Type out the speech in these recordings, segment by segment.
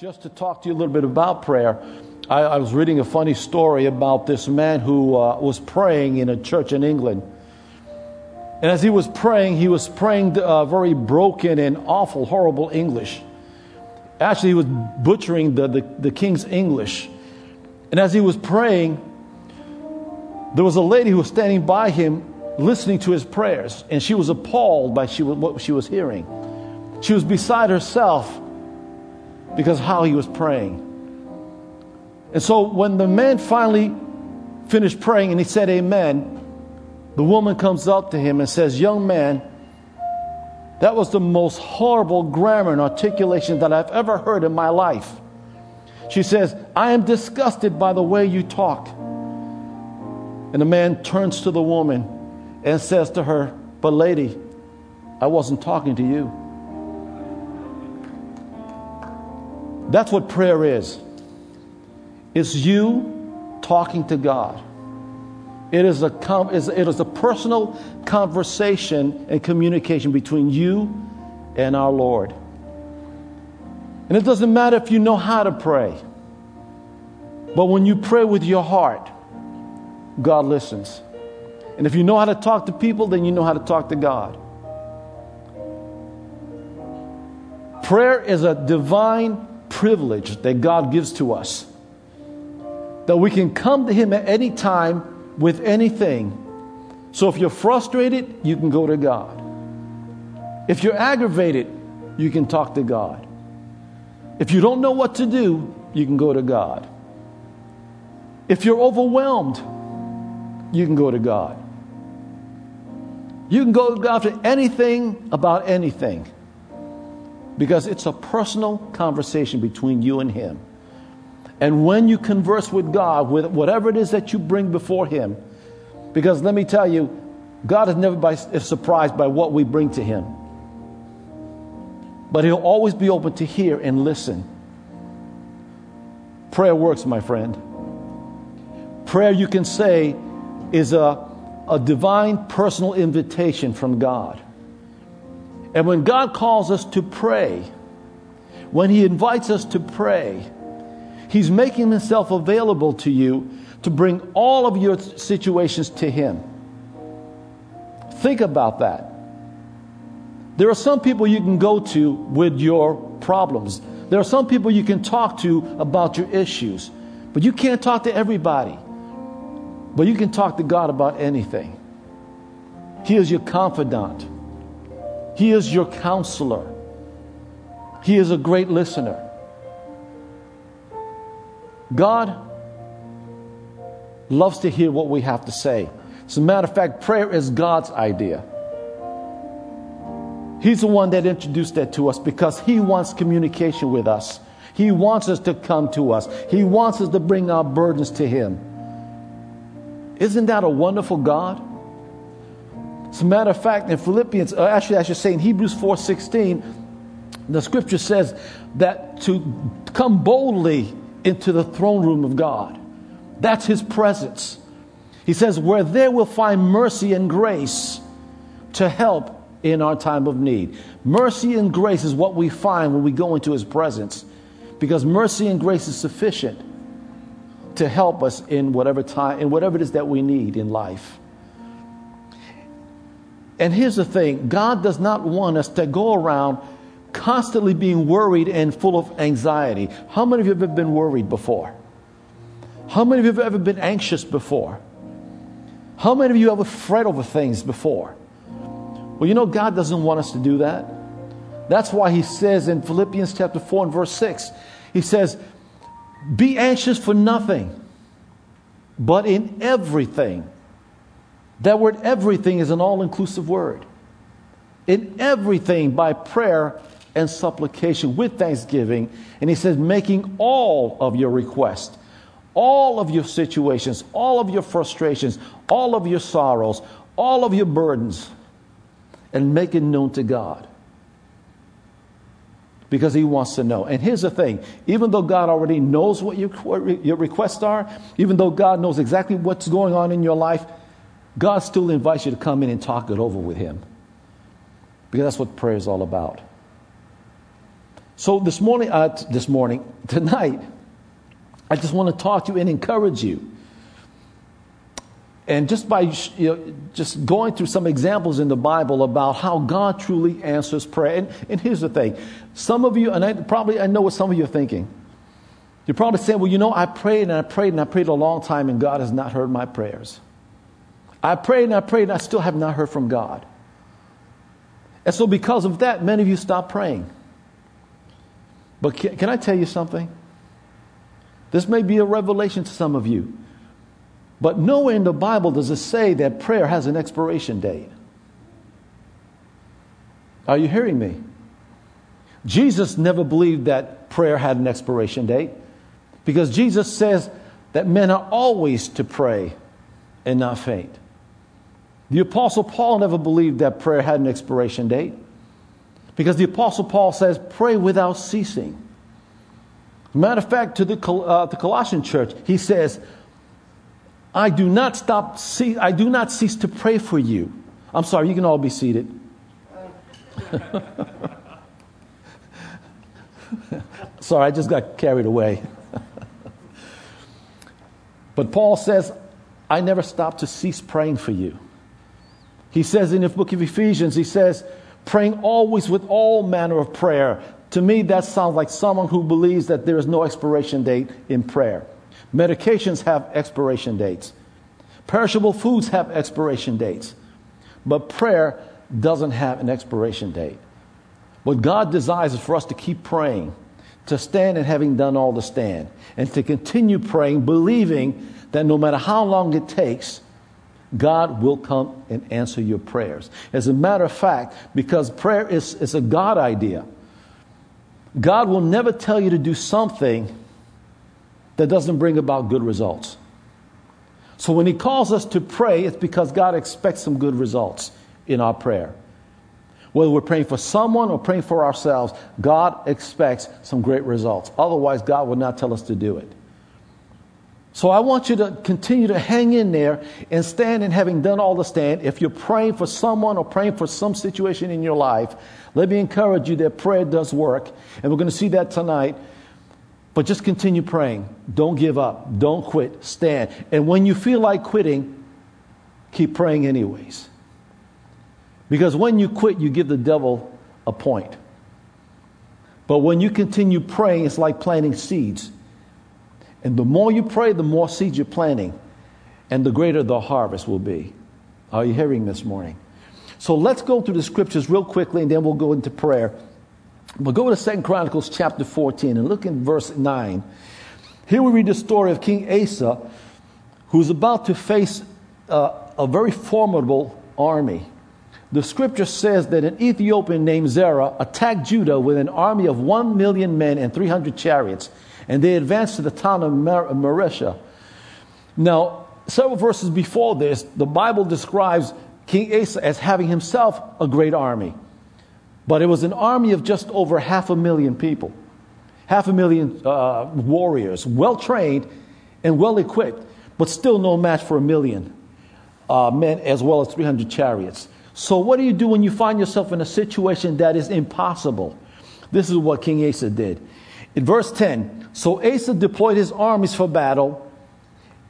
Just to talk to you a little bit about prayer, I, I was reading a funny story about this man who uh, was praying in a church in England. And as he was praying, he was praying uh, very broken and awful, horrible English. Actually, he was butchering the, the, the king's English. And as he was praying, there was a lady who was standing by him listening to his prayers, and she was appalled by she, what she was hearing. She was beside herself because how he was praying. And so when the man finally finished praying and he said amen, the woman comes up to him and says, Young man, that was the most horrible grammar and articulation that I've ever heard in my life. She says, I am disgusted by the way you talk. And the man turns to the woman and says to her, But lady, I wasn't talking to you. That's what prayer is. It's you talking to God. It is a, com- it is a personal conversation and communication between you and our Lord. And it doesn't matter if you know how to pray, but when you pray with your heart, God listens. And if you know how to talk to people, then you know how to talk to God. Prayer is a divine privilege that God gives to us. That we can come to Him at any time with anything. So if you're frustrated, you can go to God. If you're aggravated, you can talk to God. If you don't know what to do, you can go to God. If you're overwhelmed, you can go to God. You can go to God for anything about anything because it's a personal conversation between you and Him. And when you converse with God, with whatever it is that you bring before Him, because let me tell you, God is never by, is surprised by what we bring to Him. But He'll always be open to hear and listen. Prayer works, my friend. Prayer, you can say, is a, a divine personal invitation from God. And when God calls us to pray, when He invites us to pray, He's making Himself available to you to bring all of your situations to Him. Think about that. There are some people you can go to with your problems. There are some people you can talk to about your issues. But you can't talk to everybody. But you can talk to God about anything. He is your confidant. He is your counselor. He is a great listener. God loves to hear what we have to say. As a matter of fact, prayer is God's idea. He's the one that introduced that to us because He wants communication with us. He wants us to come to us. He wants us to bring our burdens to Him. Isn't that a wonderful God? As a matter of fact, in Philippians, uh, actually, I should say in Hebrews 4:16, the scripture says that to come boldly into the throne room of God. That's his presence. He says, where there will find mercy and grace to help in our time of need. Mercy and grace is what we find when we go into his presence because mercy and grace is sufficient to help us in whatever time in whatever it is that we need in life. And here's the thing God does not want us to go around constantly being worried and full of anxiety. How many of you have ever been worried before? How many of you have ever been anxious before? How many of you ever fret over things before? Well, you know, God doesn't want us to do that. That's why He says in Philippians chapter 4 and verse 6, He says, Be anxious for nothing, but in everything that word everything is an all inclusive word. In everything by prayer and supplication with thanksgiving. And he says, making all of your requests, all of your situations, all of your frustrations, all of your sorrows, all of your burdens, and make it known to God. Because he wants to know. And here's the thing even though God already knows what your, your requests are, even though God knows exactly what's going on in your life, God still invites you to come in and talk it over with Him. Because that's what prayer is all about. So this morning, uh, this morning, tonight, I just want to talk to you and encourage you. And just by you know, just going through some examples in the Bible about how God truly answers prayer. And, and here's the thing: some of you, and I, probably I know what some of you are thinking. You're probably saying, "Well, you know, I prayed and I prayed and I prayed a long time, and God has not heard my prayers. I prayed and I prayed and I still have not heard from God." And so, because of that, many of you stop praying. But can, can I tell you something? This may be a revelation to some of you. But nowhere in the Bible does it say that prayer has an expiration date. Are you hearing me? Jesus never believed that prayer had an expiration date because Jesus says that men are always to pray and not faint. The Apostle Paul never believed that prayer had an expiration date because the Apostle Paul says, pray without ceasing. Matter of fact, to the, uh, the Colossian church, he says, I do not stop, I do not cease to pray for you. I'm sorry, you can all be seated. sorry, I just got carried away. but Paul says, I never stop to cease praying for you. He says in the book of Ephesians, he says, praying always with all manner of prayer. To me, that sounds like someone who believes that there is no expiration date in prayer. Medications have expiration dates. Perishable foods have expiration dates. But prayer doesn't have an expiration date. What God desires is for us to keep praying, to stand and having done all to stand, and to continue praying, believing that no matter how long it takes, God will come and answer your prayers. As a matter of fact, because prayer is, is a God idea, God will never tell you to do something that doesn't bring about good results. So when He calls us to pray, it's because God expects some good results in our prayer. Whether we're praying for someone or praying for ourselves, God expects some great results. Otherwise, God would not tell us to do it. So I want you to continue to hang in there and stand and having done all the stand. If you're praying for someone or praying for some situation in your life, let me encourage you that prayer does work. And we're going to see that tonight. But just continue praying. Don't give up. Don't quit. Stand. And when you feel like quitting, keep praying anyways. Because when you quit, you give the devil a point. But when you continue praying, it's like planting seeds. And the more you pray, the more seeds you're planting, and the greater the harvest will be. Are you hearing this morning? So let's go through the scriptures real quickly, and then we'll go into prayer. We'll go to Second Chronicles chapter 14 and look in verse 9. Here we read the story of King Asa, who's about to face uh, a very formidable army. The scripture says that an Ethiopian named Zerah attacked Judah with an army of one million men and 300 chariots and they advanced to the town of Mareshah. Now, several verses before this, the Bible describes King Asa as having himself a great army. But it was an army of just over half a million people, half a million uh, warriors, well trained and well equipped, but still no match for a million uh, men as well as 300 chariots. So, what do you do when you find yourself in a situation that is impossible? This is what King Asa did. In verse 10, so Asa deployed his armies for battle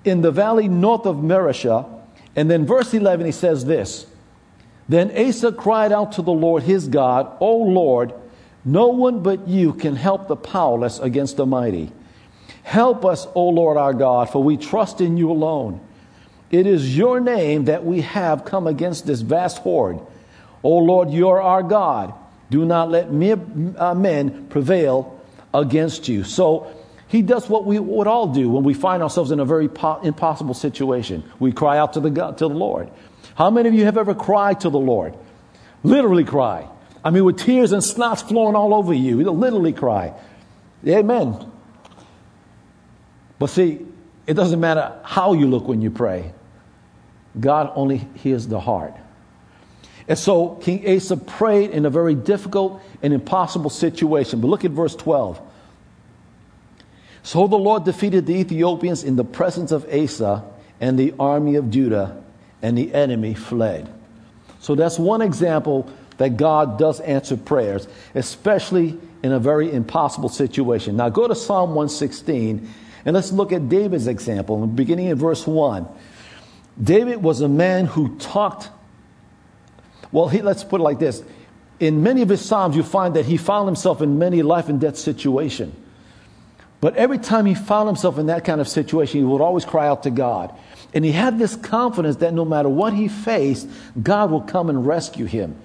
in the valley north of Mareshah. And then verse 11, he says this Then Asa cried out to the Lord his God, O Lord, no one but you can help the powerless against the mighty. Help us, O Lord our God, for we trust in you alone. It is your name that we have come against this vast horde. O Lord, you are our God. Do not let mere uh, men prevail against you. So he does what we would all do when we find ourselves in a very po- impossible situation. We cry out to the, God, to the Lord. How many of you have ever cried to the Lord? Literally cry. I mean, with tears and snots flowing all over you. Literally cry. Amen. But see, it doesn't matter how you look when you pray. God only hears the heart. And so King Asa prayed in a very difficult and impossible situation. But look at verse 12. So the Lord defeated the Ethiopians in the presence of Asa and the army of Judah, and the enemy fled. So that's one example that God does answer prayers, especially in a very impossible situation. Now go to Psalm 116 and let's look at David's example, In the beginning in verse 1. David was a man who talked, well, he, let's put it like this. In many of his Psalms, you find that he found himself in many life and death situations. But every time he found himself in that kind of situation, he would always cry out to God. And he had this confidence that no matter what he faced, God will come and rescue him.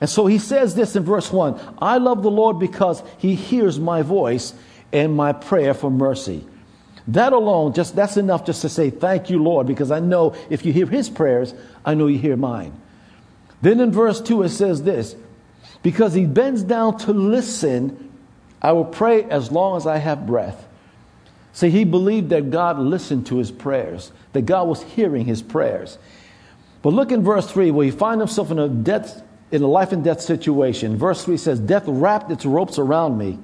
And so he says this in verse 1 I love the Lord because he hears my voice and my prayer for mercy. That alone, just that's enough just to say, Thank you, Lord, because I know if you hear his prayers, I know you hear mine. Then in verse 2, it says this Because he bends down to listen, I will pray as long as I have breath. See, he believed that God listened to his prayers, that God was hearing his prayers. But look in verse 3 where he finds himself in a death in a life and death situation. Verse 3 says, Death wrapped its ropes around me.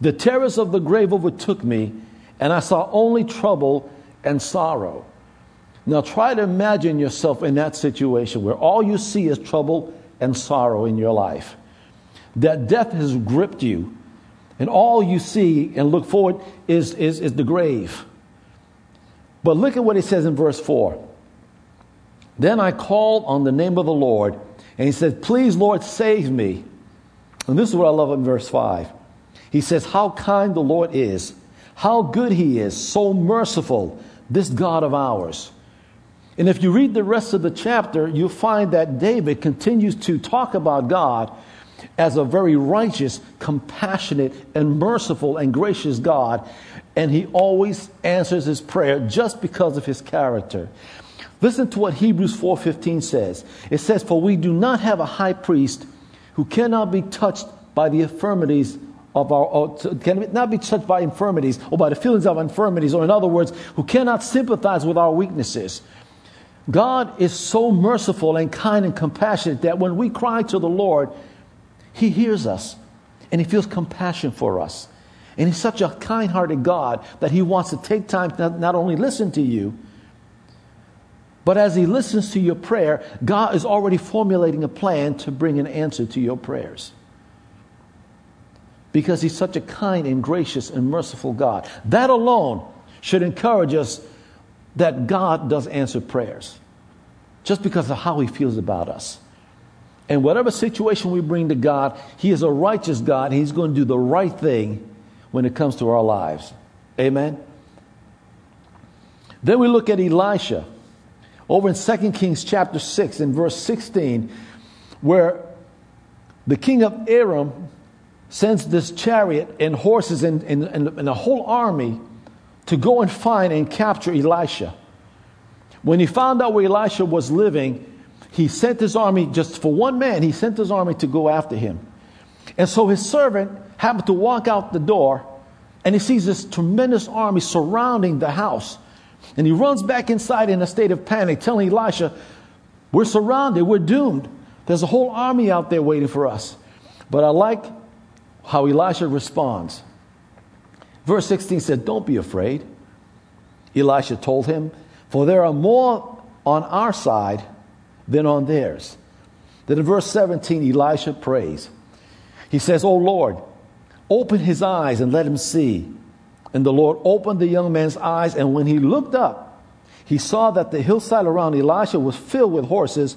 The terrors of the grave overtook me, and I saw only trouble and sorrow. Now try to imagine yourself in that situation where all you see is trouble and sorrow in your life. That death has gripped you, and all you see and look forward is, is, is the grave. But look at what he says in verse 4. Then I called on the name of the Lord and he said, Please, Lord, save me. And this is what I love in verse 5. He says, How kind the Lord is, how good he is, so merciful, this God of ours. And if you read the rest of the chapter, you'll find that David continues to talk about God as a very righteous, compassionate, and merciful and gracious God. And he always answers his prayer just because of his character. Listen to what Hebrews 4:15 says. It says, "For we do not have a high priest who cannot be touched by the infirmities of our cannot be touched by infirmities or by the feelings of infirmities, or in other words, who cannot sympathize with our weaknesses." God is so merciful and kind and compassionate that when we cry to the Lord, He hears us and He feels compassion for us. And He's such a kind hearted God that He wants to take time to not only listen to you, but as He listens to your prayer, God is already formulating a plan to bring an answer to your prayers. Because He's such a kind and gracious and merciful God. That alone should encourage us that God does answer prayers just because of how He feels about us. And whatever situation we bring to God, He is a righteous God. He's going to do the right thing when it comes to our lives. Amen. Then we look at Elisha over in 2 Kings chapter 6 in verse 16, where the king of Aram sends this chariot and horses and, and, and, a whole army to go and find and capture Elisha. When he found out where Elisha was living, he sent his army just for one man, he sent his army to go after him. And so his servant happened to walk out the door and he sees this tremendous army surrounding the house. And he runs back inside in a state of panic, telling Elisha, We're surrounded, we're doomed. There's a whole army out there waiting for us. But I like how Elisha responds. Verse 16 said, Don't be afraid. Elisha told him, For there are more on our side than on theirs. Then in verse 17, Elisha prays. He says, Oh Lord, open his eyes and let him see. And the Lord opened the young man's eyes, and when he looked up, he saw that the hillside around Elisha was filled with horses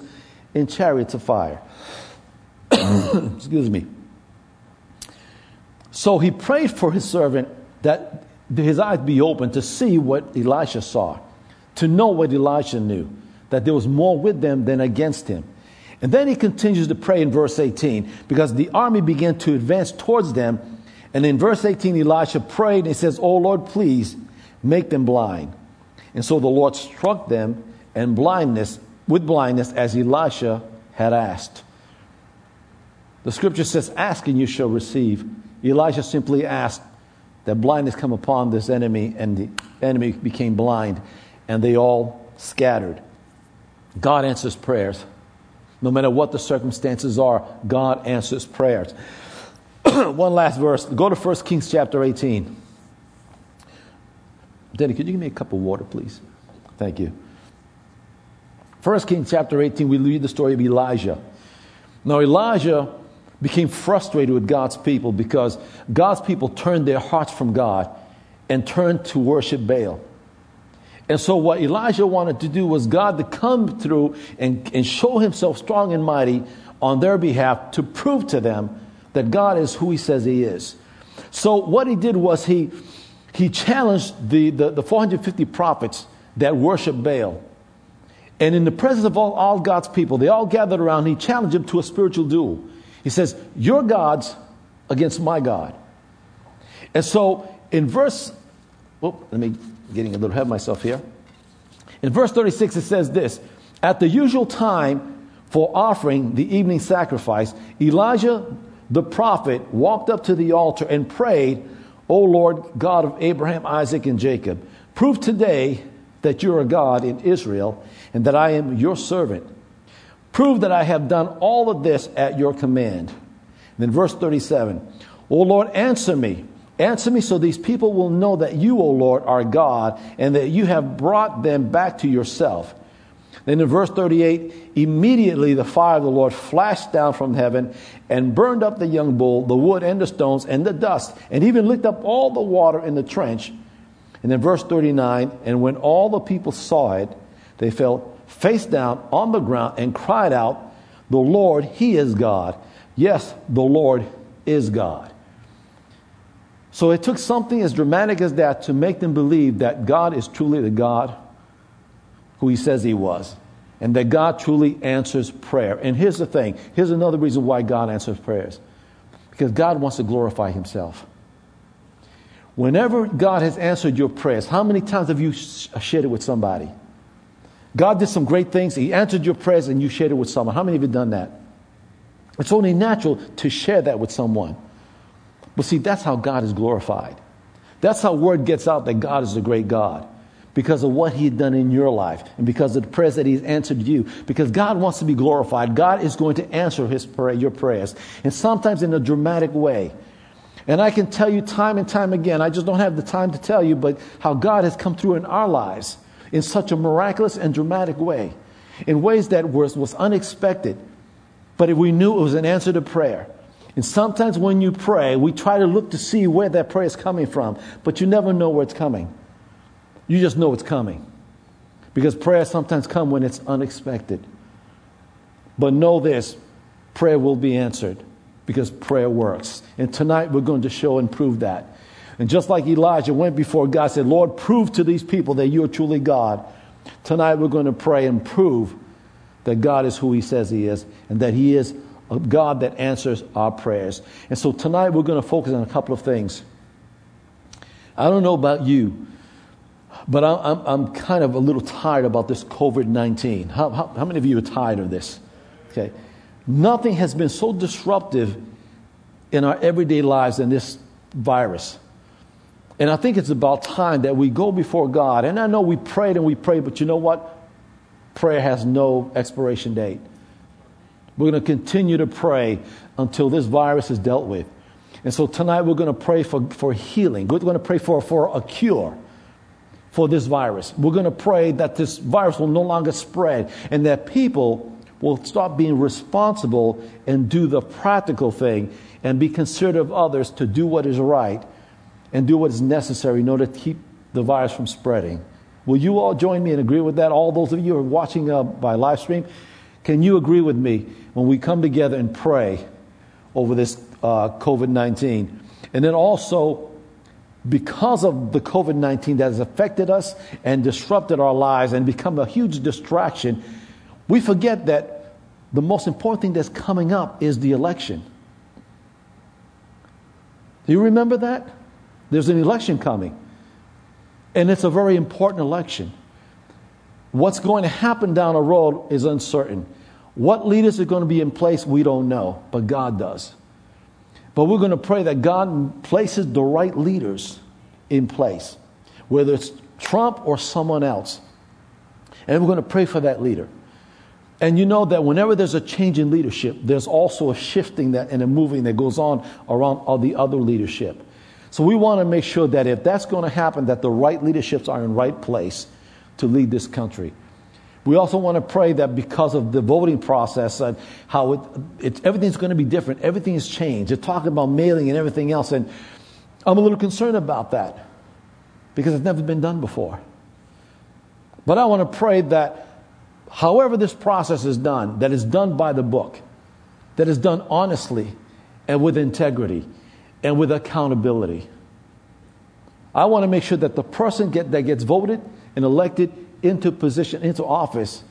and chariots of fire. Excuse me. So he prayed for his servant that his eyes be open to see what Elisha saw, to know what Elisha knew, that there was more with them than against him. And then he continues to pray in verse 18 because the army began to advance towards them and in verse 18, Elisha prayed and he says, Oh Lord, please make them blind. And so the Lord struck them and blindness with blindness as Elisha had asked. The scripture says, Ask and you shall receive. Elisha simply asked that blindness come upon this enemy, and the enemy became blind, and they all scattered. God answers prayers. No matter what the circumstances are, God answers prayers. one last verse. Go to 1 Kings chapter 18. Daddy, could you give me a cup of water, please? Thank you. 1 Kings chapter 18, we read the story of Elijah. Now, Elijah became frustrated with God's people because God's people turned their hearts from God and turned to worship Baal. And so, what Elijah wanted to do was God to come through and, and show himself strong and mighty on their behalf to prove to them that God is who he says he is. So, what he did was he, he challenged the, the, the 450 prophets that worship Baal. And in the presence of all, all God's people, they all gathered around, he challenged them to a spiritual duel. He says, Your God's against my God. And so in verse, oh, let me getting a little ahead of myself here. In verse 36, it says this At the usual time for offering the evening sacrifice, Elijah the prophet walked up to the altar and prayed, O Lord God of Abraham, Isaac, and Jacob, prove today that you are a God in Israel and that I am your servant. Prove that I have done all of this at your command. And then verse 37 O Lord, answer me. Answer me so these people will know that you, O Lord, are God and that you have brought them back to yourself. Then in verse 38, immediately the fire of the Lord flashed down from heaven and burned up the young bull, the wood and the stones and the dust, and even licked up all the water in the trench. And then verse 39, and when all the people saw it, they fell face down on the ground and cried out, The Lord, He is God. Yes, the Lord is God. So it took something as dramatic as that to make them believe that God is truly the God who He says He was, and that God truly answers prayer. And here's the thing here's another reason why God answers prayers because God wants to glorify Himself. Whenever God has answered your prayers, how many times have you shared it with somebody? God did some great things. He answered your prayers and you shared it with someone. How many of you done that? It's only natural to share that with someone. But see, that's how God is glorified. That's how word gets out that God is a great God. Because of what he had done in your life and because of the prayers that he's answered you. Because God wants to be glorified. God is going to answer his prayer, your prayers. And sometimes in a dramatic way. And I can tell you time and time again, I just don't have the time to tell you, but how God has come through in our lives in such a miraculous and dramatic way, in ways that was, was unexpected. But if we knew it was an answer to prayer. And sometimes when you pray, we try to look to see where that prayer is coming from, but you never know where it's coming. You just know it's coming. Because prayer sometimes comes when it's unexpected. But know this prayer will be answered because prayer works. And tonight we're going to show and prove that. And just like Elijah went before God, said, Lord, prove to these people that you are truly God. Tonight we're going to pray and prove that God is who He says He is and that He is a God that answers our prayers. And so tonight we're going to focus on a couple of things. I don't know about you, but I'm, I'm kind of a little tired about this COVID 19. How, how, how many of you are tired of this? Okay. Nothing has been so disruptive in our everyday lives than this virus. And I think it's about time that we go before God. And I know we prayed and we prayed, but you know what? Prayer has no expiration date. We're going to continue to pray until this virus is dealt with. And so tonight we're going to pray for, for healing. We're going to pray for, for a cure for this virus. We're going to pray that this virus will no longer spread and that people will stop being responsible and do the practical thing and be considerate of others to do what is right and do what is necessary in order to keep the virus from spreading. Will you all join me and agree with that? All those of you who are watching uh, by live stream, can you agree with me when we come together and pray over this uh, COVID 19? And then also, because of the COVID 19 that has affected us and disrupted our lives and become a huge distraction, we forget that the most important thing that's coming up is the election. Do you remember that? There's an election coming, and it's a very important election. What's going to happen down the road is uncertain. What leaders are going to be in place, we don't know, but God does. But we're going to pray that God places the right leaders in place, whether it's Trump or someone else. And we're going to pray for that leader. And you know that whenever there's a change in leadership, there's also a shifting that and a moving that goes on around all the other leadership. So we want to make sure that if that's going to happen, that the right leaderships are in right place to lead this country. We also want to pray that because of the voting process and how it, it, everything's going to be different, everything changed. They're talking about mailing and everything else, and I'm a little concerned about that because it's never been done before. But I want to pray that however this process is done, that is done by the book, that is done honestly and with integrity and with accountability. I want to make sure that the person get, that gets voted and elected into position, into office,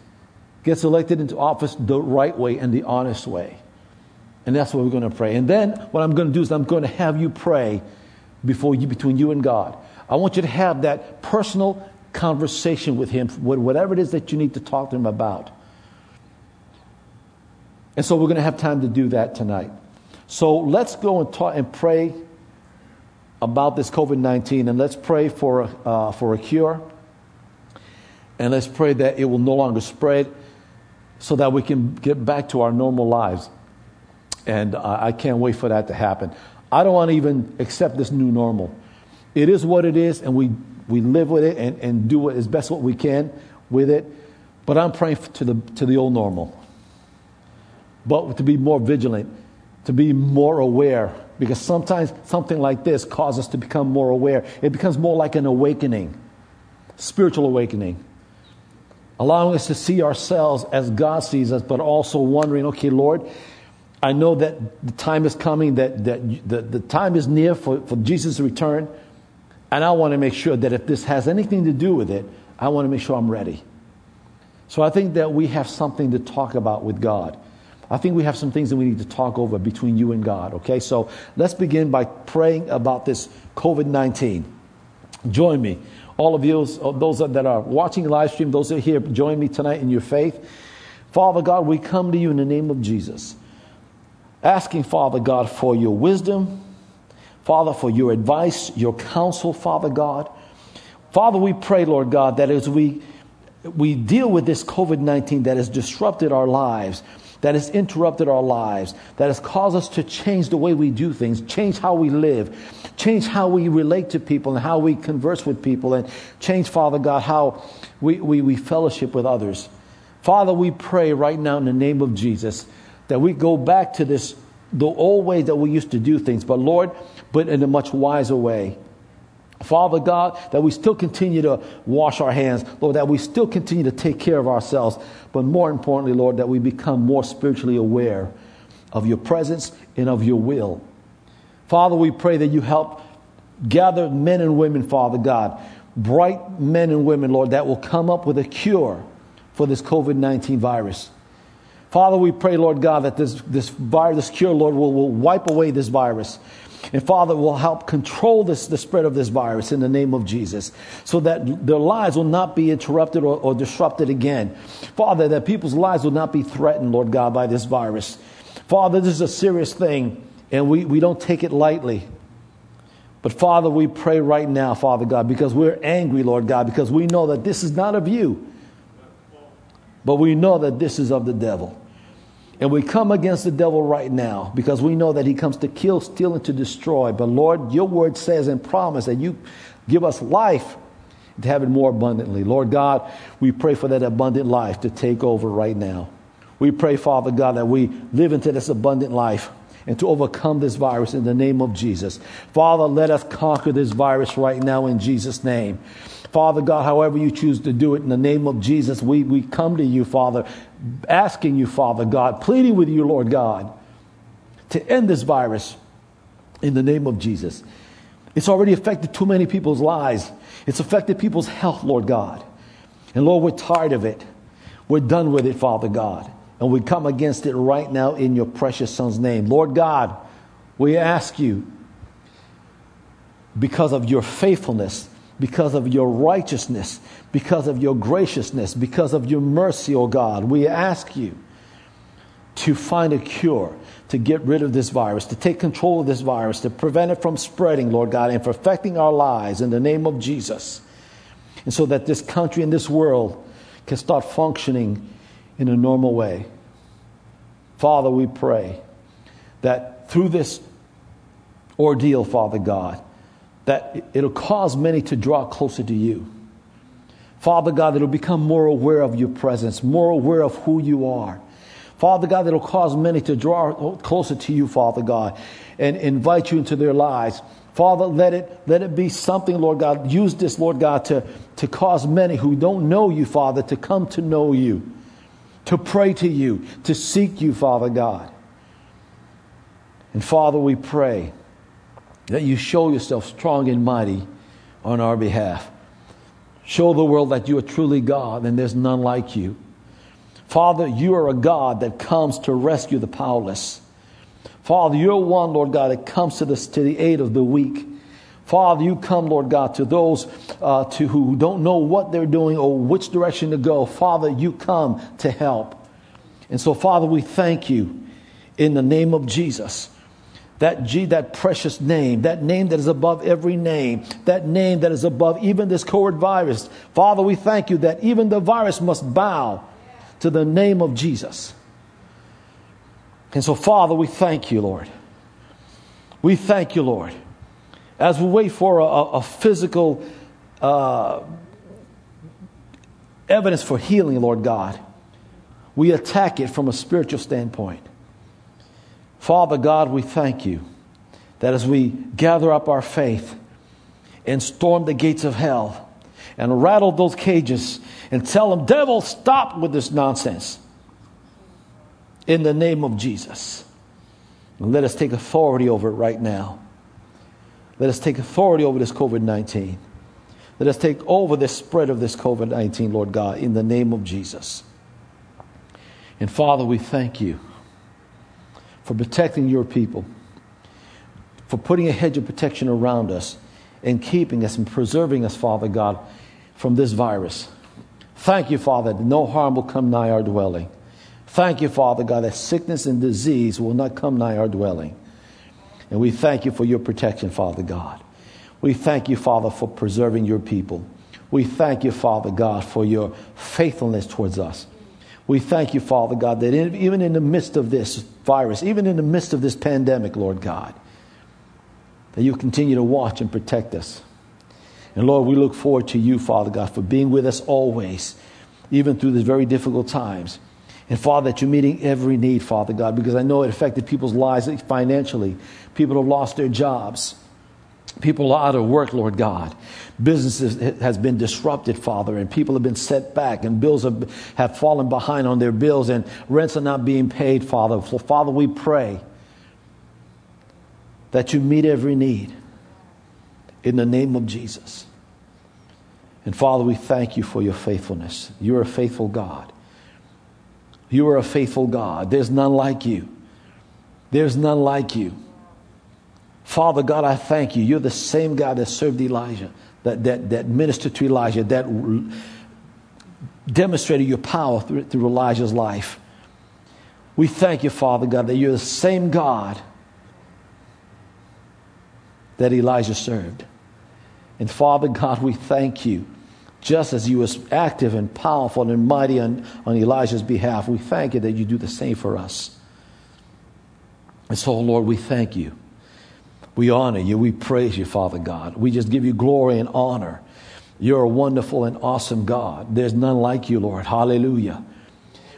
gets elected into office the right way and the honest way. And that's what we're going to pray. And then what I'm going to do is I'm going to have you pray before you, between you and God. I want you to have that personal conversation with Him, with whatever it is that you need to talk to Him about. And so we're going to have time to do that tonight. So let's go and talk and pray about this COVID 19 and let's pray for a, uh, for a cure. And let's pray that it will no longer spread so that we can get back to our normal lives. And uh, I can't wait for that to happen. I don't want to even accept this new normal. It is what it is, and we, we live with it and, and do as best what we can with it. But I'm praying to the, to the old normal. But to be more vigilant, to be more aware, because sometimes something like this causes us to become more aware. It becomes more like an awakening, spiritual awakening allowing us to see ourselves as God sees us, but also wondering, okay, Lord, I know that the time is coming, that, that the, the time is near for, for Jesus' return, and I want to make sure that if this has anything to do with it, I want to make sure I'm ready. So I think that we have something to talk about with God. I think we have some things that we need to talk over between you and God, okay? So let's begin by praying about this COVID 19. Join me all of you, uh, those that are watching live stream, those that are here, join me tonight in your faith. Father God, we come to you in the name of Jesus, asking, Father God, for your wisdom, Father, for your advice, your counsel, Father God. Father, we pray, Lord God, that as we, we deal with this COVID 19 that has disrupted our lives, that has interrupted our lives, that has caused us to change the way we do things, change how we live, change how we relate to people and how we converse with people, and change, Father God, how we, we, we fellowship with others. Father, we pray right now in the name of Jesus that we go back to this, the old way that we used to do things, but Lord, but in a much wiser way. Father God, that we still continue to wash our hands, Lord, that we still continue to take care of ourselves, but more importantly, Lord, that we become more spiritually aware of your presence and of your will. Father, we pray that you help gather men and women, Father God, bright men and women, Lord, that will come up with a cure for this COVID 19 virus. Father, we pray, Lord God, that this, this virus, this cure, Lord, will, will wipe away this virus. And Father will help control this, the spread of this virus in the name of Jesus so that their lives will not be interrupted or, or disrupted again. Father, that people's lives will not be threatened, Lord God, by this virus. Father, this is a serious thing and we, we don't take it lightly. But Father, we pray right now, Father God, because we're angry, Lord God, because we know that this is not of you, but we know that this is of the devil. And we come against the devil right now because we know that he comes to kill, steal, and to destroy. But Lord, your word says and promise that you give us life to have it more abundantly. Lord God, we pray for that abundant life to take over right now. We pray, Father God, that we live into this abundant life and to overcome this virus in the name of Jesus. Father, let us conquer this virus right now in Jesus' name. Father God, however you choose to do it, in the name of Jesus, we, we come to you, Father, asking you, Father God, pleading with you, Lord God, to end this virus in the name of Jesus. It's already affected too many people's lives. It's affected people's health, Lord God. And Lord, we're tired of it. We're done with it, Father God. And we come against it right now in your precious Son's name. Lord God, we ask you, because of your faithfulness, because of your righteousness, because of your graciousness, because of your mercy, O oh God, we ask you to find a cure, to get rid of this virus, to take control of this virus, to prevent it from spreading, Lord God, and perfecting our lives in the name of Jesus. And so that this country and this world can start functioning in a normal way. Father, we pray that through this ordeal, Father God, that it'll cause many to draw closer to you. Father God, that'll become more aware of your presence, more aware of who you are. Father God, that'll cause many to draw closer to you, Father God, and invite you into their lives. Father, let it, let it be something, Lord God. Use this, Lord God, to, to cause many who don't know you, Father, to come to know you, to pray to you, to seek you, Father God. And Father, we pray that you show yourself strong and mighty on our behalf. Show the world that you are truly God and there's none like you. Father, you are a God that comes to rescue the powerless. Father, you're one, Lord God, that comes to, this, to the aid of the weak. Father, you come, Lord God, to those uh, to who don't know what they're doing or which direction to go. Father, you come to help. And so, Father, we thank you in the name of Jesus that G, that precious name, that name that is above every name, that name that is above even this COVID virus. Father, we thank you that even the virus must bow to the name of Jesus. And so, Father, we thank you, Lord. We thank you, Lord. As we wait for a, a physical uh, evidence for healing, Lord God, we attack it from a spiritual standpoint. Father God, we thank you that as we gather up our faith and storm the gates of hell and rattle those cages and tell them, devil, stop with this nonsense in the name of Jesus. And let us take authority over it right now. Let us take authority over this COVID 19. Let us take over the spread of this COVID 19, Lord God, in the name of Jesus. And Father, we thank you for protecting your people, for putting a hedge of protection around us and keeping us and preserving us, Father God, from this virus. Thank you, Father, that no harm will come nigh our dwelling. Thank you, Father God, that sickness and disease will not come nigh our dwelling. And we thank you for your protection, Father God. We thank you, Father, for preserving your people. We thank you, Father God, for your faithfulness towards us. We thank you, Father God, that in, even in the midst of this virus, even in the midst of this pandemic, Lord God, that you continue to watch and protect us. And Lord, we look forward to you, Father God, for being with us always, even through these very difficult times. And Father, that you're meeting every need, Father God, because I know it affected people's lives financially. People have lost their jobs. People are out of work, Lord God. Businesses has been disrupted, Father, and people have been set back, and bills have, have fallen behind on their bills, and rents are not being paid, Father. So, Father, we pray that you meet every need in the name of Jesus. And Father, we thank you for your faithfulness. You're a faithful God. You are a faithful God. There's none like you. There's none like you. Father God, I thank you. You're the same God that served Elijah, that, that, that ministered to Elijah, that demonstrated your power through, through Elijah's life. We thank you, Father God, that you're the same God that Elijah served. And Father God, we thank you. Just as you was active and powerful and mighty on, on Elijah's behalf, we thank you that you do the same for us. And so, Lord, we thank you. We honor you. We praise you, Father God. We just give you glory and honor. You're a wonderful and awesome God. There's none like you, Lord. Hallelujah.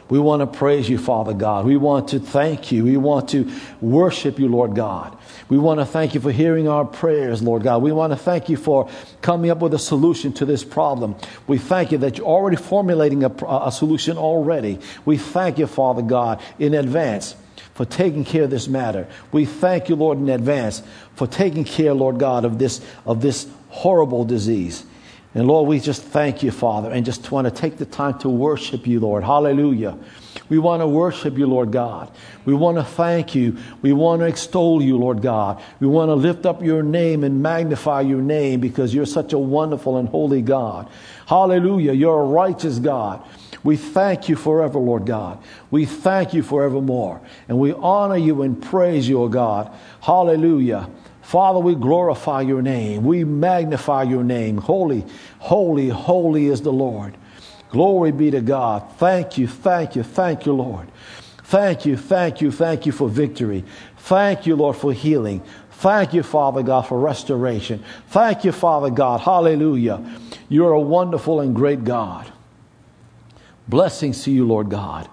We want to praise you, Father God. We want to thank you. We want to worship you, Lord God. We want to thank you for hearing our prayers, Lord God. We want to thank you for coming up with a solution to this problem. We thank you that you're already formulating a, a solution already. We thank you, Father God, in advance for taking care of this matter. We thank you, Lord, in advance for taking care, Lord God, of this, of this horrible disease. And Lord, we just thank you, Father, and just want to take the time to worship you, Lord. Hallelujah. We want to worship you, Lord God. We want to thank you. We want to extol you, Lord God. We want to lift up your name and magnify your name because you're such a wonderful and holy God. Hallelujah. You're a righteous God. We thank you forever, Lord God. We thank you forevermore. And we honor you and praise you, O God. Hallelujah. Father, we glorify your name. We magnify your name. Holy, holy, holy is the Lord. Glory be to God. Thank you, thank you, thank you, Lord. Thank you, thank you, thank you for victory. Thank you, Lord, for healing. Thank you, Father God, for restoration. Thank you, Father God. Hallelujah. You're a wonderful and great God. Blessings to you, Lord God.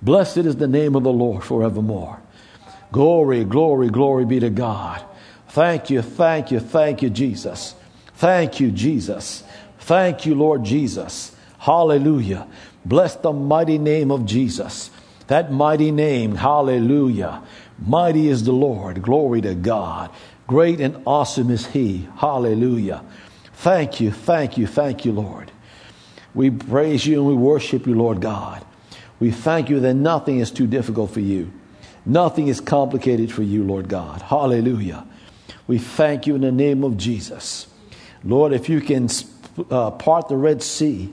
Blessed is the name of the Lord forevermore. Glory, glory, glory be to God. Thank you, thank you, thank you, Jesus. Thank you, Jesus. Thank you, Lord Jesus. Hallelujah. Bless the mighty name of Jesus. That mighty name, hallelujah. Mighty is the Lord. Glory to God. Great and awesome is He. Hallelujah. Thank you, thank you, thank you, Lord. We praise you and we worship you, Lord God. We thank you that nothing is too difficult for you. Nothing is complicated for you, Lord God. Hallelujah. We thank you in the name of Jesus. Lord, if you can uh, part the Red Sea,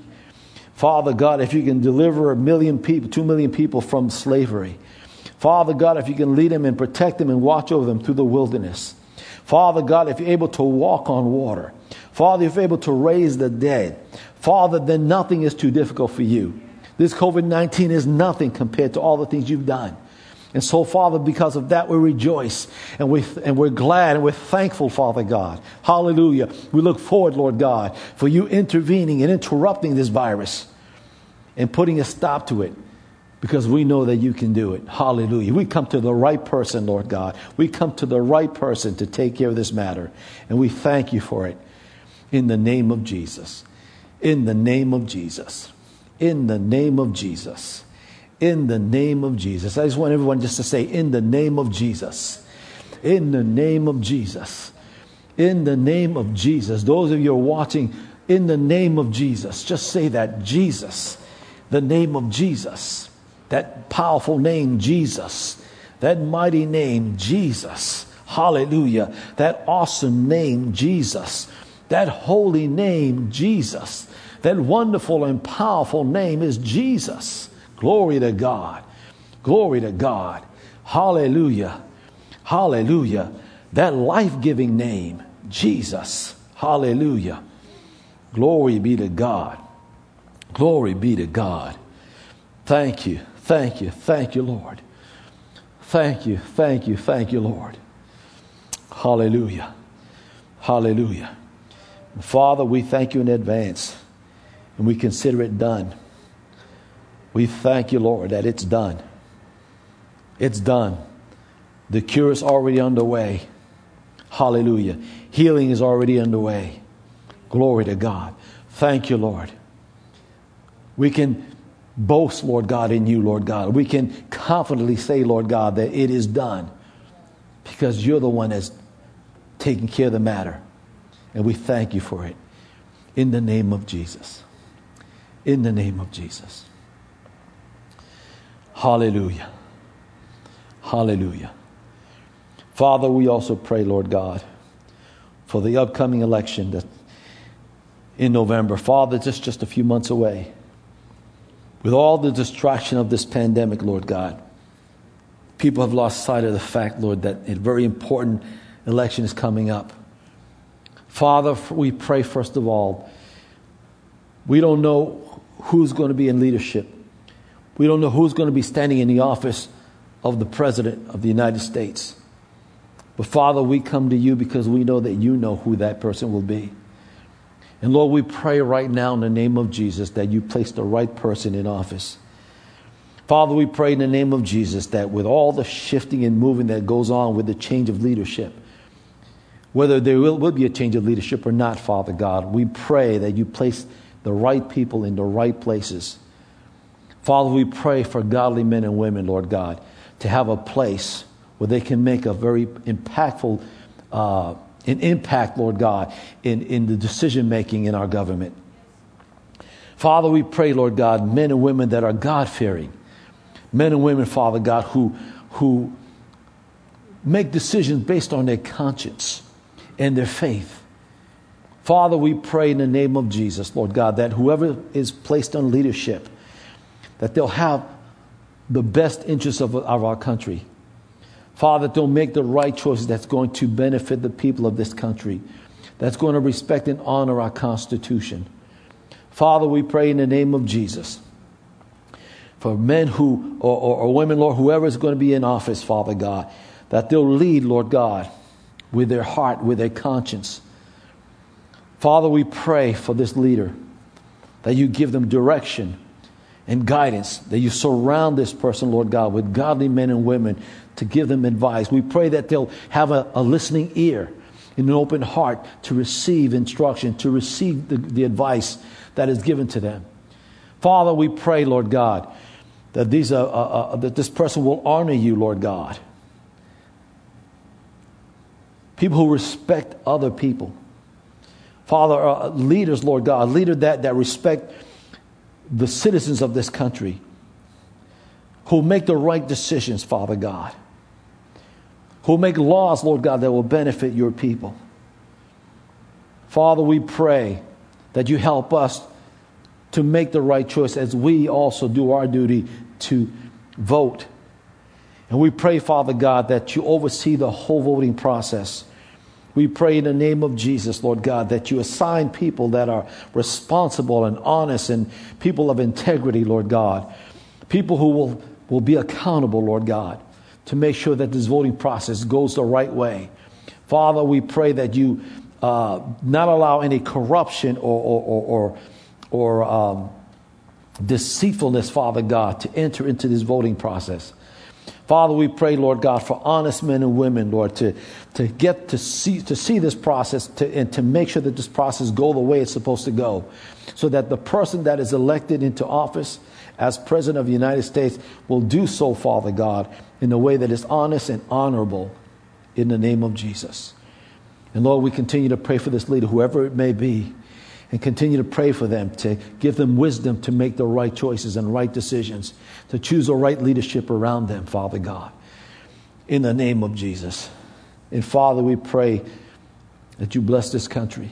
Father God, if you can deliver a million people, two million people from slavery, Father God, if you can lead them and protect them and watch over them through the wilderness. Father God, if you're able to walk on water. Father, if you're able to raise the dead. Father, then nothing is too difficult for you. This COVID 19 is nothing compared to all the things you've done. And so, Father, because of that, we rejoice and, we, and we're glad and we're thankful, Father God. Hallelujah. We look forward, Lord God, for you intervening and interrupting this virus and putting a stop to it because we know that you can do it. Hallelujah. We come to the right person, Lord God. We come to the right person to take care of this matter. And we thank you for it in the name of Jesus. In the name of Jesus. In the name of Jesus. In the name of Jesus. I just want everyone just to say, in the name of Jesus. In the name of Jesus. In the name of Jesus. Those of you who are watching, in the name of Jesus. Just say that. Jesus. The name of Jesus that powerful name, Jesus. That mighty name, Jesus. Hallelujah. That awesome name, Jesus. That holy name, Jesus. That wonderful and powerful name is Jesus. Glory to God. Glory to God. Hallelujah. Hallelujah. That life giving name, Jesus. Hallelujah. Glory be to God. Glory be to God. Thank you. Thank you. Thank you, Lord. Thank you. Thank you. Thank you, Lord. Hallelujah. Hallelujah. Father, we thank you in advance and we consider it done. We thank you, Lord, that it's done. It's done. The cure is already underway. Hallelujah. Healing is already underway. Glory to God. Thank you, Lord. We can boast, Lord God, in you, Lord God. We can confidently say, Lord God, that it is done because you're the one that's taking care of the matter. And we thank you for it in the name of Jesus. In the name of Jesus. Hallelujah. Hallelujah. Father, we also pray, Lord God, for the upcoming election that in November. Father, just just a few months away with all the distraction of this pandemic, Lord God, people have lost sight of the fact, Lord, that a very important election is coming up. Father, we pray first of all, we don't know who's going to be in leadership. We don't know who's going to be standing in the office of the President of the United States. But Father, we come to you because we know that you know who that person will be. And Lord, we pray right now in the name of Jesus that you place the right person in office. Father, we pray in the name of Jesus that with all the shifting and moving that goes on with the change of leadership, whether there will, will be a change of leadership or not, Father God, we pray that you place the right people in the right places. Father, we pray for godly men and women, Lord God, to have a place where they can make a very impactful uh, an impact, Lord God, in, in the decision making in our government. Father, we pray, Lord God, men and women that are God fearing, men and women, Father God, who, who make decisions based on their conscience and their faith. Father, we pray in the name of Jesus, Lord God, that whoever is placed on leadership, that they'll have the best interests of, of our country Father, don't make the right choices that's going to benefit the people of this country, that's going to respect and honor our Constitution. Father, we pray in the name of Jesus for men who, or, or, or women, Lord, whoever is going to be in office, Father God, that they'll lead, Lord God, with their heart, with their conscience. Father, we pray for this leader that you give them direction and guidance, that you surround this person, Lord God, with godly men and women to give them advice. We pray that they'll have a, a listening ear and an open heart to receive instruction, to receive the, the advice that is given to them. Father, we pray, Lord God, that, these, uh, uh, uh, that this person will honor you, Lord God. People who respect other people. Father, uh, leaders, Lord God, leaders that, that respect the citizens of this country, who make the right decisions, Father God, who make laws, Lord God, that will benefit your people. Father, we pray that you help us to make the right choice as we also do our duty to vote. And we pray, Father God, that you oversee the whole voting process we pray in the name of Jesus, Lord God, that you assign people that are responsible and honest and people of integrity, Lord God. People who will, will be accountable, Lord God, to make sure that this voting process goes the right way. Father, we pray that you uh, not allow any corruption or, or, or, or, or um, deceitfulness, Father God, to enter into this voting process. Father, we pray, Lord God, for honest men and women, Lord, to, to get to see, to see this process to, and to make sure that this process go the way it's supposed to go. So that the person that is elected into office as President of the United States will do so, Father God, in a way that is honest and honorable in the name of Jesus. And Lord, we continue to pray for this leader, whoever it may be and continue to pray for them to give them wisdom to make the right choices and right decisions, to choose the right leadership around them, Father God, in the name of Jesus. And Father, we pray that you bless this country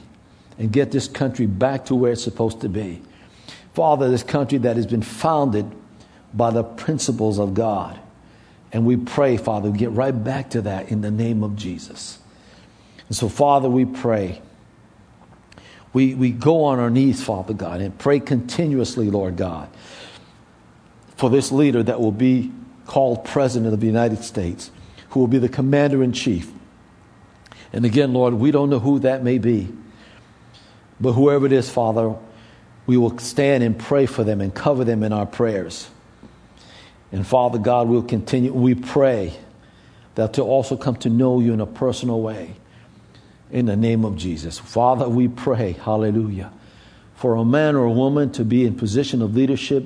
and get this country back to where it's supposed to be. Father, this country that has been founded by the principles of God. And we pray, Father, we get right back to that in the name of Jesus. And so, Father, we pray we, we go on our knees, Father God, and pray continuously, Lord God, for this leader that will be called President of the United States, who will be the Commander in Chief. And again, Lord, we don't know who that may be. But whoever it is, Father, we will stand and pray for them and cover them in our prayers. And Father God, we'll continue. We pray that to also come to know you in a personal way in the name of Jesus. Father, we pray, hallelujah, for a man or a woman to be in position of leadership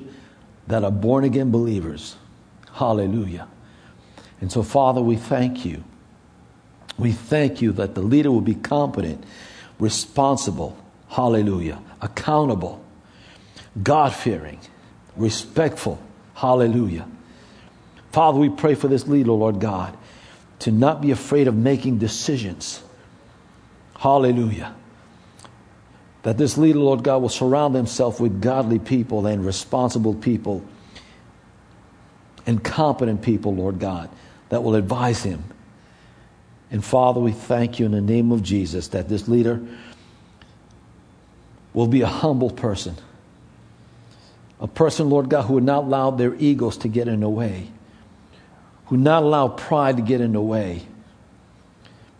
that are born again believers. Hallelujah. And so, Father, we thank you. We thank you that the leader will be competent, responsible, hallelujah, accountable, God fearing, respectful, hallelujah. Father, we pray for this leader, Lord God, to not be afraid of making decisions Hallelujah. That this leader, Lord God, will surround himself with godly people and responsible people and competent people, Lord God, that will advise him. And Father, we thank you in the name of Jesus that this leader will be a humble person. A person, Lord God, who would not allow their egos to get in the way, who would not allow pride to get in the way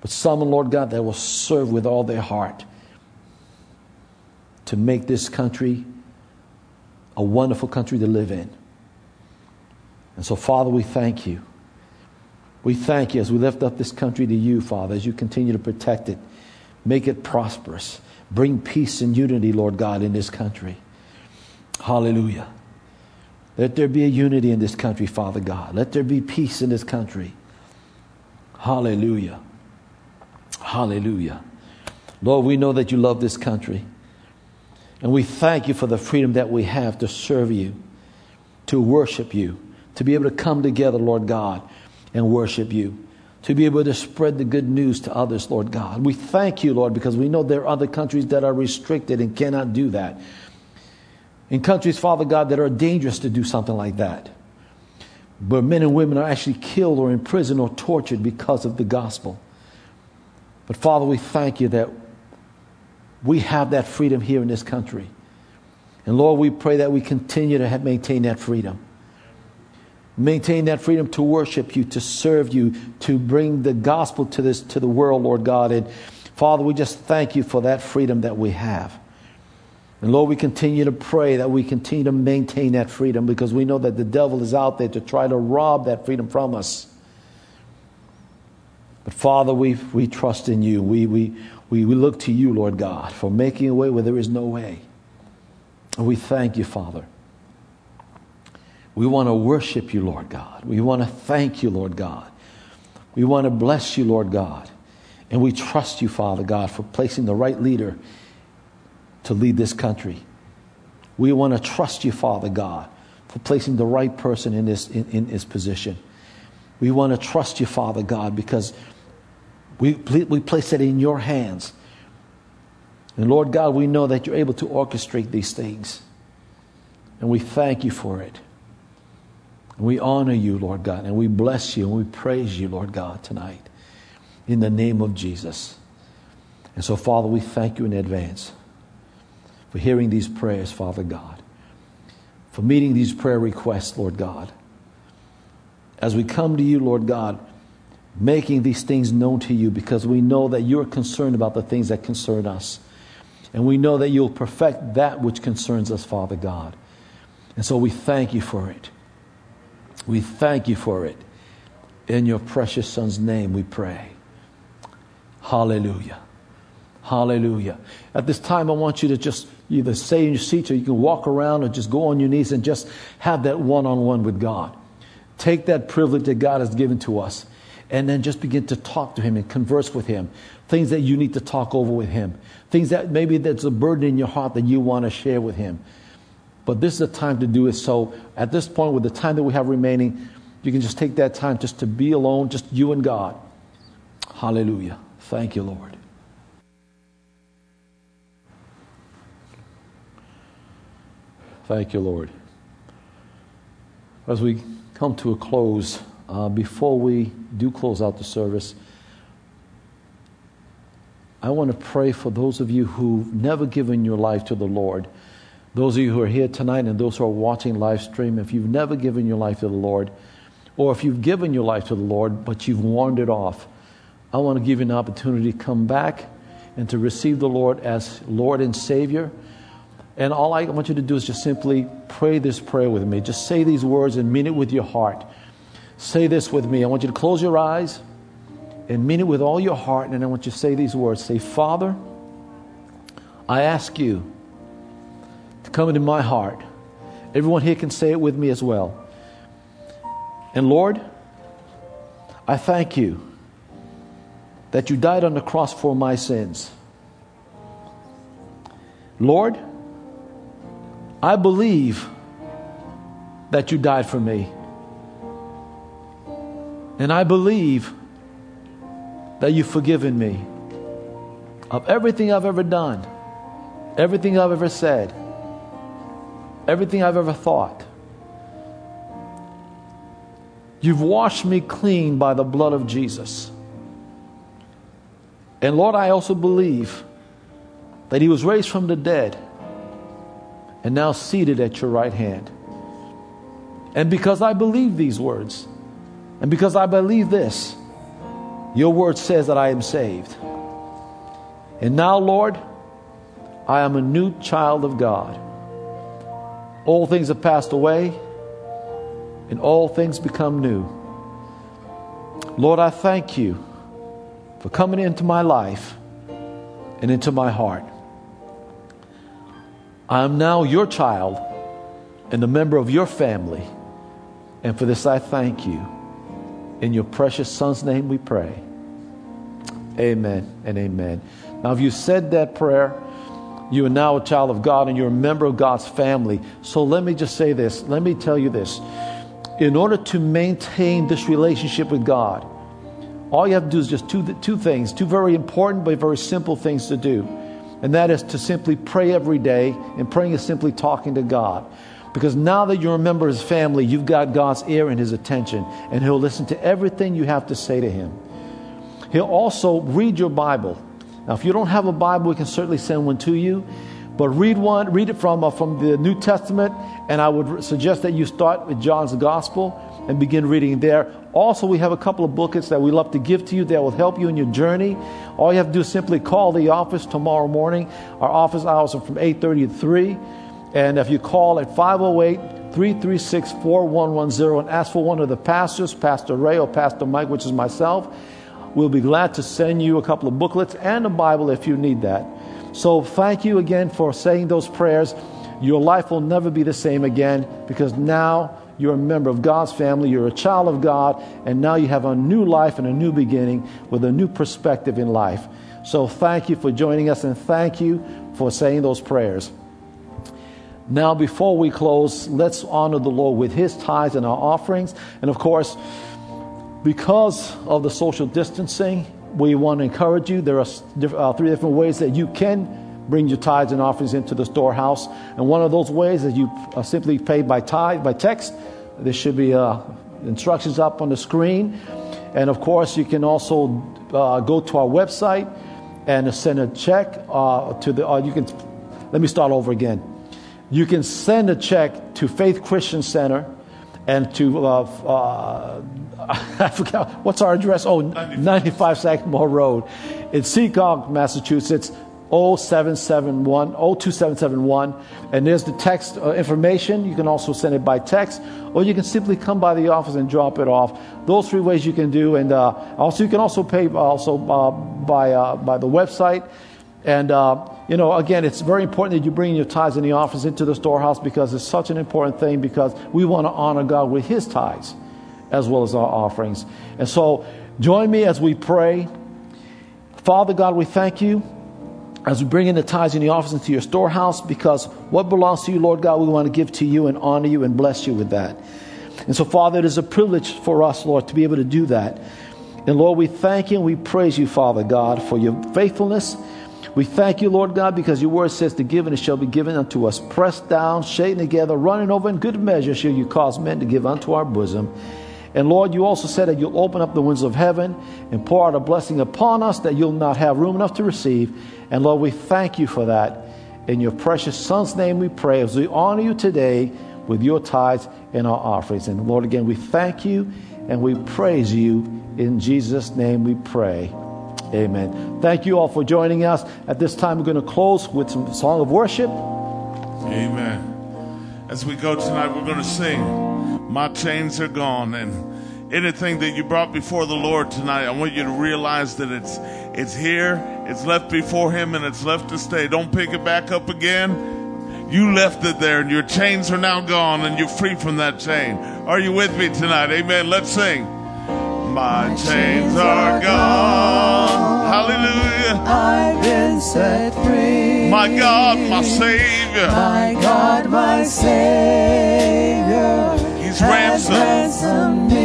but someone, Lord God, that will serve with all their heart to make this country a wonderful country to live in. And so, Father, we thank you. We thank you as we lift up this country to you, Father, as you continue to protect it, make it prosperous, bring peace and unity, Lord God, in this country. Hallelujah. Let there be a unity in this country, Father God. Let there be peace in this country. Hallelujah. Hallelujah. Lord, we know that you love this country. And we thank you for the freedom that we have to serve you, to worship you, to be able to come together, Lord God, and worship you, to be able to spread the good news to others, Lord God. We thank you, Lord, because we know there are other countries that are restricted and cannot do that. In countries, Father God, that are dangerous to do something like that, where men and women are actually killed or imprisoned or tortured because of the gospel. But Father, we thank you that we have that freedom here in this country. And Lord, we pray that we continue to have, maintain that freedom. Maintain that freedom to worship you, to serve you, to bring the gospel to this to the world, Lord God. And Father, we just thank you for that freedom that we have. And Lord, we continue to pray that we continue to maintain that freedom because we know that the devil is out there to try to rob that freedom from us. But Father, we, we trust in you. We, we, we, we look to you, Lord God, for making a way where there is no way. And we thank you, Father. We want to worship you, Lord God. We want to thank you, Lord God. We want to bless you, Lord God. And we trust you, Father God, for placing the right leader to lead this country. We want to trust you, Father God, for placing the right person in this, in, in this position. We want to trust you, Father God, because we, we place it in your hands. And Lord God, we know that you're able to orchestrate these things. And we thank you for it. We honor you, Lord God, and we bless you and we praise you, Lord God, tonight in the name of Jesus. And so, Father, we thank you in advance for hearing these prayers, Father God, for meeting these prayer requests, Lord God. As we come to you, Lord God, making these things known to you because we know that you're concerned about the things that concern us. And we know that you'll perfect that which concerns us, Father God. And so we thank you for it. We thank you for it. In your precious Son's name we pray. Hallelujah. Hallelujah. At this time, I want you to just either stay in your seat or you can walk around or just go on your knees and just have that one on one with God. Take that privilege that God has given to us and then just begin to talk to Him and converse with Him. Things that you need to talk over with Him. Things that maybe that's a burden in your heart that you want to share with Him. But this is the time to do it. So at this point, with the time that we have remaining, you can just take that time just to be alone, just you and God. Hallelujah. Thank you, Lord. Thank you, Lord. As we come to a close, uh, before we do close out the service, I want to pray for those of you who've never given your life to the Lord. Those of you who are here tonight and those who are watching live stream, if you've never given your life to the Lord, or if you've given your life to the Lord but you've wandered off, I want to give you an opportunity to come back and to receive the Lord as Lord and Savior. And all I want you to do is just simply pray this prayer with me. Just say these words and mean it with your heart. Say this with me. I want you to close your eyes and mean it with all your heart. And I want you to say these words Say, Father, I ask you to come into my heart. Everyone here can say it with me as well. And Lord, I thank you that you died on the cross for my sins. Lord, I believe that you died for me. And I believe that you've forgiven me of everything I've ever done, everything I've ever said, everything I've ever thought. You've washed me clean by the blood of Jesus. And Lord, I also believe that he was raised from the dead and now seated at your right hand. And because I believe these words, and because I believe this, your word says that I am saved. And now, Lord, I am a new child of God. All things have passed away, and all things become new. Lord, I thank you for coming into my life and into my heart. I am now your child and a member of your family. And for this I thank you. In your precious Son's name we pray. Amen and amen. Now, if you said that prayer, you are now a child of God and you're a member of God's family. So let me just say this. Let me tell you this. In order to maintain this relationship with God, all you have to do is just two, two things, two very important but very simple things to do. And that is to simply pray every day, and praying is simply talking to God. Because now that you're a member of His family, you've got God's ear and His attention, and He'll listen to everything you have to say to Him. He'll also read your Bible. Now, if you don't have a Bible, we can certainly send one to you. But read one, read it from, uh, from the New Testament, and I would suggest that you start with John's Gospel and begin reading there. Also, we have a couple of booklets that we love to give to you that will help you in your journey. All you have to do is simply call the office tomorrow morning. Our office hours are from 8:30 to 3. And if you call at 508 336 4110 and ask for one of the pastors, Pastor Ray or Pastor Mike, which is myself, we'll be glad to send you a couple of booklets and a Bible if you need that. So, thank you again for saying those prayers. Your life will never be the same again because now you're a member of God's family, you're a child of God, and now you have a new life and a new beginning with a new perspective in life. So thank you for joining us and thank you for saying those prayers. Now, before we close, let's honor the Lord with His tithes and our offerings. And of course, because of the social distancing, we want to encourage you. There are uh, three different ways that you can bring your tithes and offerings into the storehouse. And one of those ways is you uh, simply pay by tithe, by text. There should be uh, instructions up on the screen. And of course, you can also uh, go to our website and send a check uh, to the, uh, you can, let me start over again. You can send a check to Faith Christian Center and to, uh, I forgot, what's our address? Oh, 95 Sagamore Road in Seekonk, Massachusetts 0771 02771 and there's the text uh, information. You can also send it by text or you can simply come by the office and drop it off. Those three ways you can do and uh, also you can also pay also uh, by uh, by the website. And uh, you know again it's very important that you bring your tithes in the office into the storehouse because it's such an important thing because we want to honor god with his tithes as well as our offerings. And so join me as we pray. Father god we thank you as we bring in the tithes in the office into your storehouse, because what belongs to you, Lord God, we want to give to you and honor you and bless you with that. And so, Father, it is a privilege for us, Lord, to be able to do that. And Lord, we thank you and we praise you, Father God, for your faithfulness. We thank you, Lord God, because your word says and it shall be given unto us. Pressed down, shaken together, running over in good measure shall you cause men to give unto our bosom. And Lord, you also said that you'll open up the windows of heaven and pour out a blessing upon us that you'll not have room enough to receive. And Lord, we thank you for that. In your precious Son's name we pray as we honor you today with your tithes and our offerings. And Lord, again, we thank you and we praise you. In Jesus' name we pray. Amen. Thank you all for joining us. At this time, we're going to close with some song of worship. Amen. As we go tonight, we're going to sing, My Chains Are Gone. And anything that you brought before the Lord tonight, I want you to realize that it's it's here, it's left before him and it's left to stay. Don't pick it back up again. You left it there and your chains are now gone and you're free from that chain. Are you with me tonight? Amen. Let's sing. My chains are gone. Hallelujah. I've been set free. My God, my Savior. My God, my Savior. He's ransomed. ransomed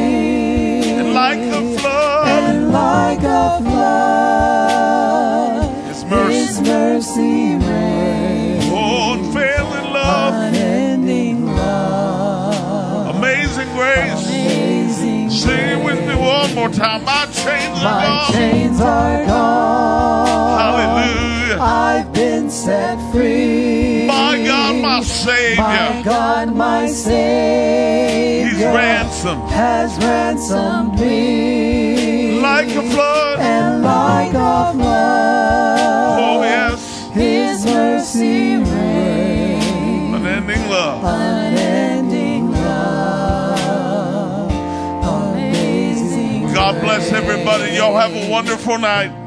one time. My chains are My gone. chains are gone. Hallelujah. I've been set free. My God, my Savior. My God, my Savior. He's ransomed has ransomed me like a flood. and like a flood. Oh, yes. His mercy reigns, Unending love. unending everybody. Y'all have a wonderful night.